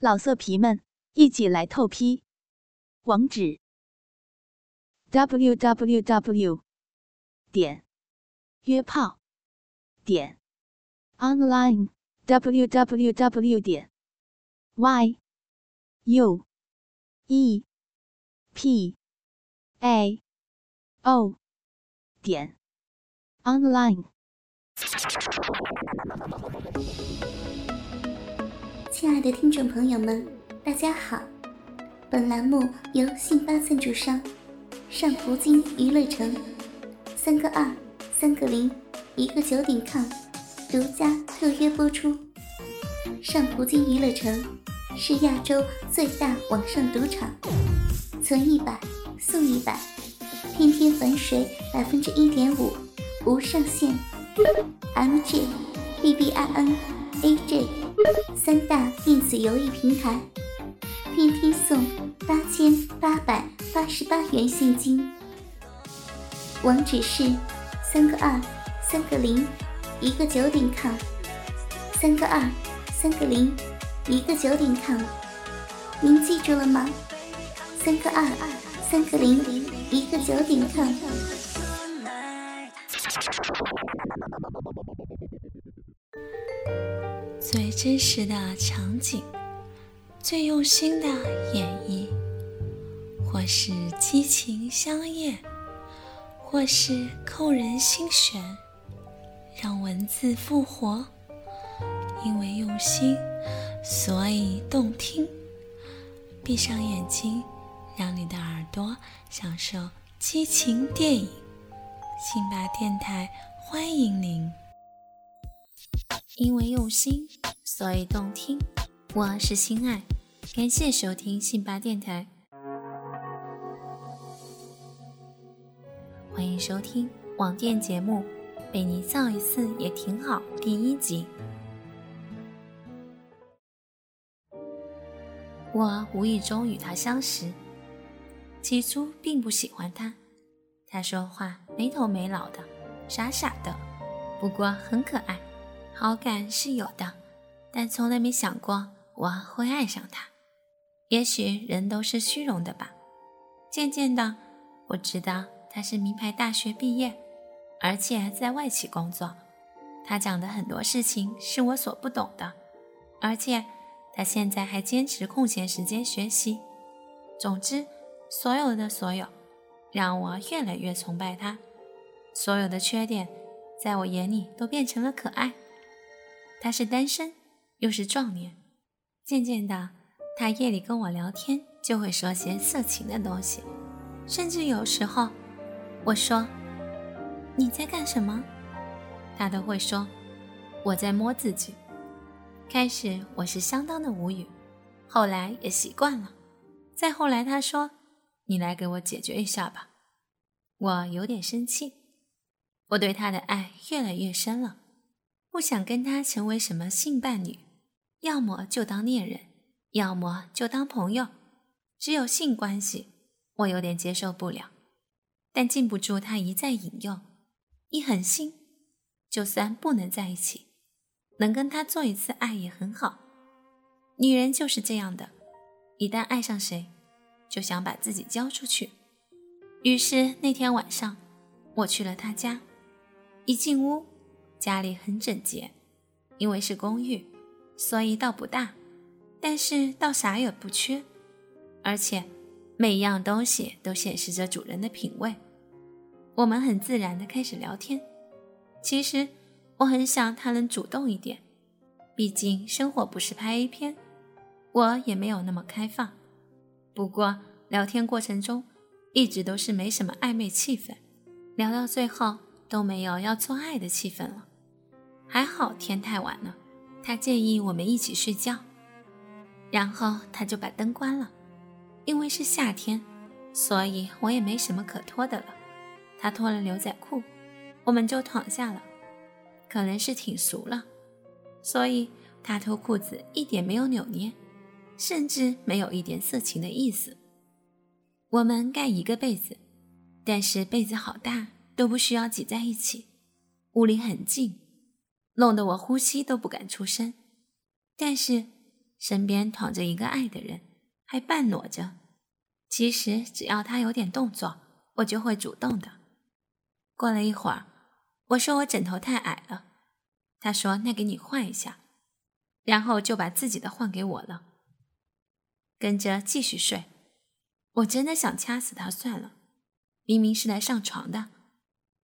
老色皮们，一起来透批！网址：w w w 点约炮点 online w w w 点 y u e p a o 点 online。亲爱的听众朋友们，大家好！本栏目由信发赞助商上葡京娱乐城三个二三个零一个九点 com 独家特约播出。上葡京娱乐城是亚洲最大网上赌场，存一百送一百，天天还水百分之一点五，无上限。MG BBIN AJ。三大电子游戏平台，天天送八千八百八十八元现金。网址是三个二三个零一个九点 com，三个二三个零一个九点 com，您记住了吗？三个二三个零一个九点 com。最真实的场景，最用心的演绎，或是激情相艳，或是扣人心弦，让文字复活。因为用心，所以动听。闭上眼睛，让你的耳朵享受激情电影。辛巴电台欢迎您。因为用心，所以动听。我是心爱，感谢收听信巴电台，欢迎收听网店节目《被你造一次也挺好》第一集。我无意中与他相识，起初并不喜欢他，他说话没头没脑的，傻傻的，不过很可爱。好感是有的，但从来没想过我会爱上他。也许人都是虚荣的吧。渐渐的，我知道他是名牌大学毕业，而且在外企工作。他讲的很多事情是我所不懂的，而且他现在还坚持空闲时间学习。总之，所有的所有，让我越来越崇拜他。所有的缺点，在我眼里都变成了可爱。他是单身，又是壮年。渐渐的，他夜里跟我聊天，就会说些色情的东西，甚至有时候，我说：“你在干什么？”他都会说：“我在摸自己。”开始我是相当的无语，后来也习惯了。再后来，他说：“你来给我解决一下吧。”我有点生气，我对他的爱越来越深了。不想跟他成为什么性伴侣，要么就当恋人，要么就当朋友，只有性关系，我有点接受不了。但禁不住他一再引诱，一狠心，就算不能在一起，能跟他做一次爱也很好。女人就是这样的，一旦爱上谁，就想把自己交出去。于是那天晚上，我去了他家，一进屋。家里很整洁，因为是公寓，所以倒不大，但是倒啥也不缺，而且每一样东西都显示着主人的品味。我们很自然的开始聊天。其实我很想他能主动一点，毕竟生活不是拍 A 片，我也没有那么开放。不过聊天过程中一直都是没什么暧昧气氛，聊到最后都没有要做爱的气氛了。还好天太晚了，他建议我们一起睡觉，然后他就把灯关了。因为是夏天，所以我也没什么可脱的了。他脱了牛仔裤，我们就躺下了。可能是挺熟了，所以他脱裤子一点没有扭捏，甚至没有一点色情的意思。我们盖一个被子，但是被子好大，都不需要挤在一起。屋里很静。弄得我呼吸都不敢出声，但是身边躺着一个爱的人，还半裸着。其实只要他有点动作，我就会主动的。过了一会儿，我说我枕头太矮了，他说那给你换一下，然后就把自己的换给我了，跟着继续睡。我真的想掐死他算了，明明是来上床的，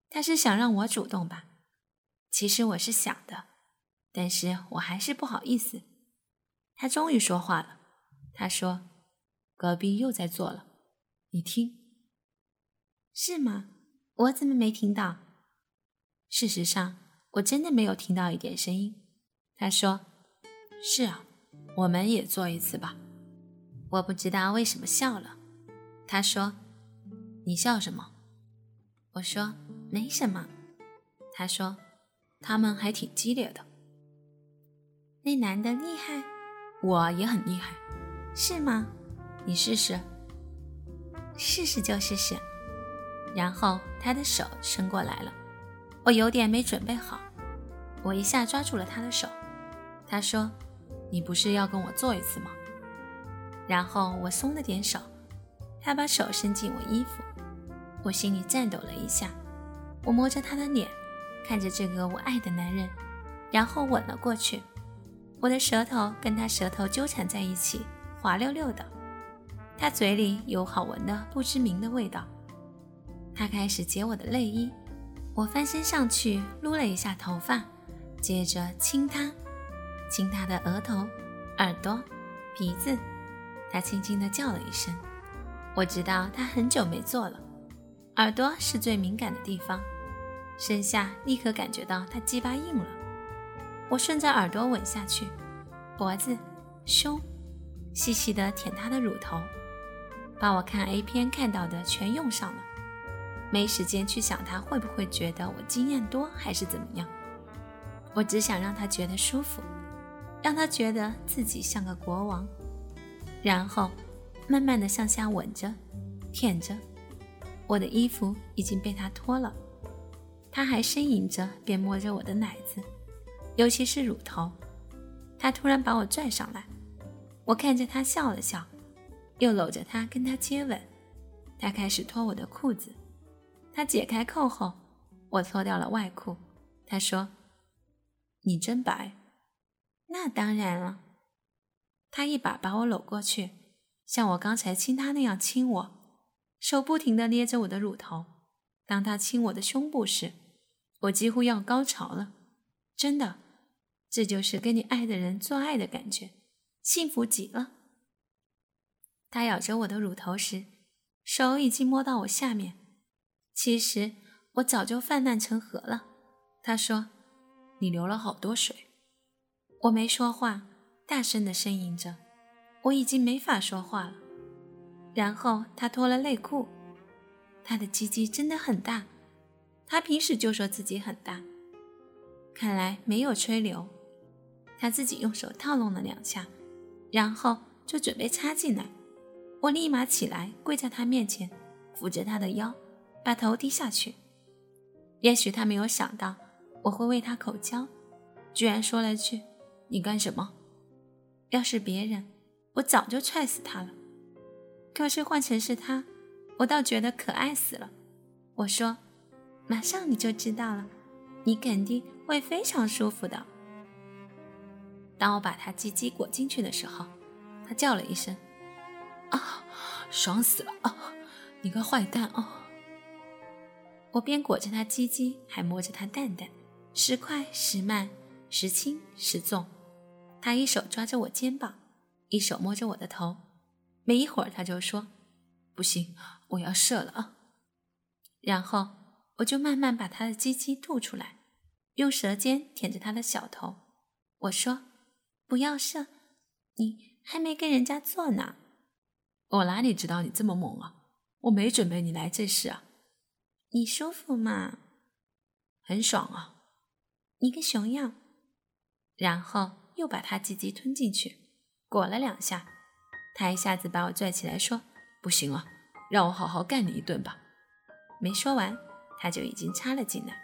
他是想让我主动吧？其实我是想的，但是我还是不好意思。他终于说话了，他说：“隔壁又在做了，你听，是吗？我怎么没听到？事实上，我真的没有听到一点声音。”他说：“是啊，我们也做一次吧。”我不知道为什么笑了。他说：“你笑什么？”我说：“没什么。”他说：“他们还挺激烈的。”那男的厉害。我也很厉害，是吗？你试试，试试就试试。然后他的手伸过来了，我有点没准备好，我一下抓住了他的手。他说：“你不是要跟我做一次吗？”然后我松了点手，他把手伸进我衣服，我心里颤抖了一下。我摸着他的脸，看着这个我爱的男人，然后吻了过去。我的舌头跟他舌头纠缠在一起，滑溜溜的。他嘴里有好闻的不知名的味道。他开始解我的内衣，我翻身上去撸了一下头发，接着亲他，亲他的额头、耳朵、鼻子。他轻轻地叫了一声，我知道他很久没做了。耳朵是最敏感的地方，身下立刻感觉到他鸡巴硬了。我顺着耳朵吻下去，脖子、胸，细细的舔他的乳头，把我看 A 片看到的全用上了。没时间去想他会不会觉得我经验多还是怎么样，我只想让他觉得舒服，让他觉得自己像个国王。然后，慢慢的向下吻着，舔着，我的衣服已经被他脱了，他还呻吟着，便摸着我的奶子。尤其是乳头，他突然把我拽上来，我看着他笑了笑，又搂着他跟他接吻。他开始脱我的裤子，他解开扣后，我脱掉了外裤。他说：“你真白。”那当然了。他一把把我搂过去，像我刚才亲他那样亲我，手不停地捏着我的乳头。当他亲我的胸部时，我几乎要高潮了，真的。这就是跟你爱的人做爱的感觉，幸福极了。他咬着我的乳头时，手已经摸到我下面。其实我早就泛滥成河了。他说：“你流了好多水。”我没说话，大声的呻吟着。我已经没法说话了。然后他脱了内裤，他的鸡鸡真的很大。他平时就说自己很大，看来没有吹牛。他自己用手套弄了两下，然后就准备插进来。我立马起来，跪在他面前，扶着他的腰，把头低下去。也许他没有想到我会为他口交，居然说了句：“你干什么？”要是别人，我早就踹死他了。可是换成是他，我倒觉得可爱死了。我说：“马上你就知道了，你肯定会非常舒服的。”当我把他鸡鸡裹进去的时候，他叫了一声：“啊，爽死了啊！你个坏蛋啊！”我边裹着他鸡鸡，还摸着他蛋蛋，时快时慢，时轻时重。他一手抓着我肩膀，一手摸着我的头。没一会儿，他就说：“不行，我要射了啊！”然后我就慢慢把他的鸡鸡吐出来，用舌尖舔着他的小头。我说。不要射，你还没跟人家做呢。我哪里知道你这么猛啊？我没准备你来这事啊。你舒服吗？很爽啊。你个熊样。然后又把他鸡鸡吞进去，裹了两下。他一下子把我拽起来说：“不行啊，让我好好干你一顿吧。”没说完，他就已经插了进来。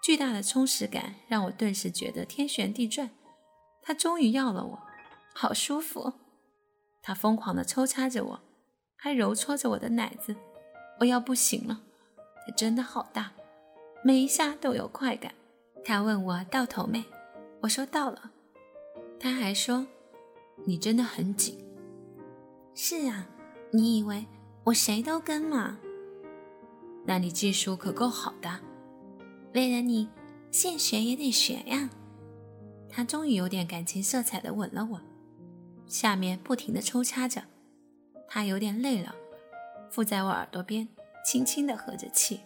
巨大的充实感让我顿时觉得天旋地转。他终于要了我，好舒服。他疯狂地抽插着我，还揉搓着我的奶子，我要不行了。他真的好大，每一下都有快感。他问我到头没，我说到了。他还说：“你真的很紧。”是啊，你以为我谁都跟吗？那你技术可够好的，为了你，现学也得学呀。他终于有点感情色彩的吻了我，下面不停的抽插着。他有点累了，附在我耳朵边，轻轻的和着气，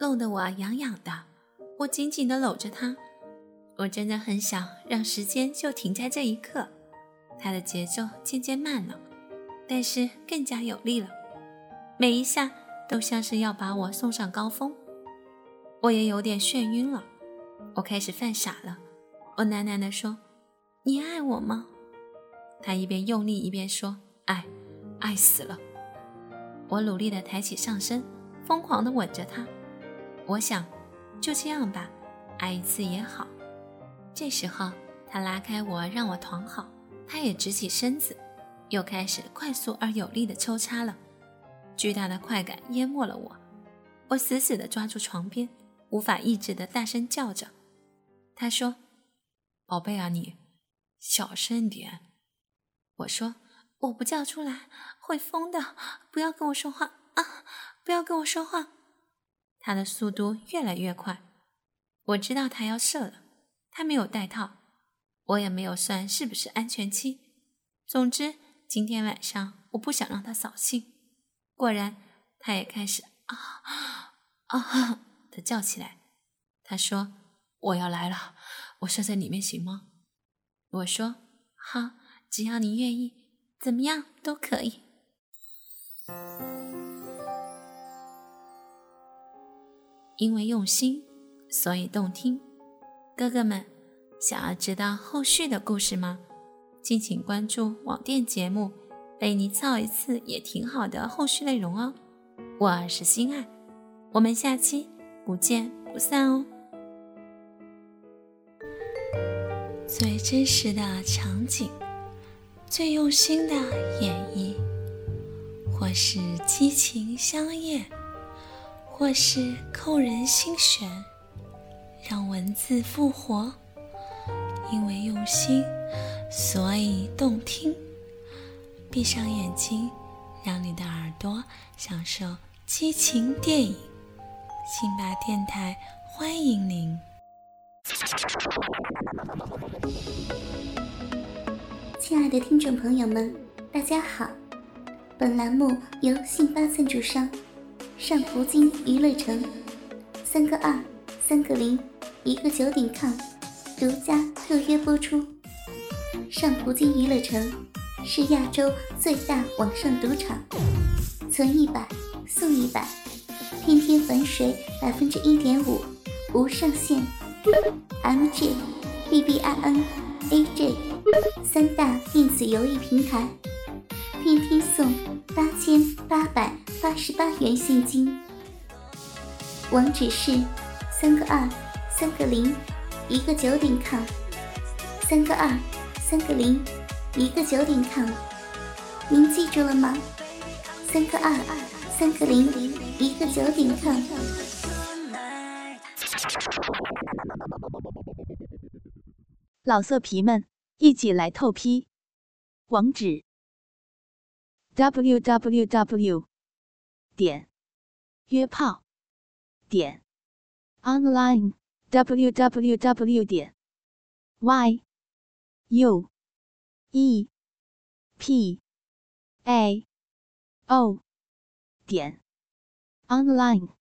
弄得我痒痒的。我紧紧的搂着他，我真的很想让时间就停在这一刻。他的节奏渐渐慢了，但是更加有力了，每一下。都像是要把我送上高峰，我也有点眩晕了，我开始犯傻了。我喃喃地说：“你爱我吗？”他一边用力一边说：“爱，爱死了。”我努力地抬起上身，疯狂地吻着他。我想，就这样吧，爱一次也好。这时候，他拉开我，让我躺好，他也直起身子，又开始快速而有力地抽插了。巨大的快感淹没了我，我死死地抓住床边，无法抑制地大声叫着。他说：“宝贝啊，你小声点。”我说：“我不叫出来会疯的，不要跟我说话啊，不要跟我说话。”他的速度越来越快，我知道他要射了。他没有带套，我也没有算是不是安全期。总之，今天晚上我不想让他扫兴。果然，他也开始啊啊的叫起来。他说：“我要来了，我睡在里面行吗？”我说：“好，只要你愿意，怎么样都可以。”因为用心，所以动听。哥哥们，想要知道后续的故事吗？敬请关注网店节目。被你操一次也挺好的，后续内容哦。我是心爱，我们下期不见不散哦。最真实的场景，最用心的演绎，或是激情相艳，或是扣人心弦，让文字复活。因为用心，所以动听。闭上眼睛，让你的耳朵享受激情电影。辛巴电台欢迎您，亲爱的听众朋友们，大家好。本栏目由信巴赞助商上葡京娱乐城三个二三个零一个九点 com 独家特约播出。上葡京娱乐城。是亚洲最大网上赌场，存一百送一百，天天返水百分之一点五，无上限。MJ、BBIN、AJ 三大电子游戏平台，天天送八千八百八十八元现金。网址是三个二三个零一个九点 com，三个二三个零。一个九点 com，您记住了吗？三个二三个零一个九点 com。老色皮们，一起来透批！网址：w w w 点约炮点 online w w w 点 y u。E p a o 点 online。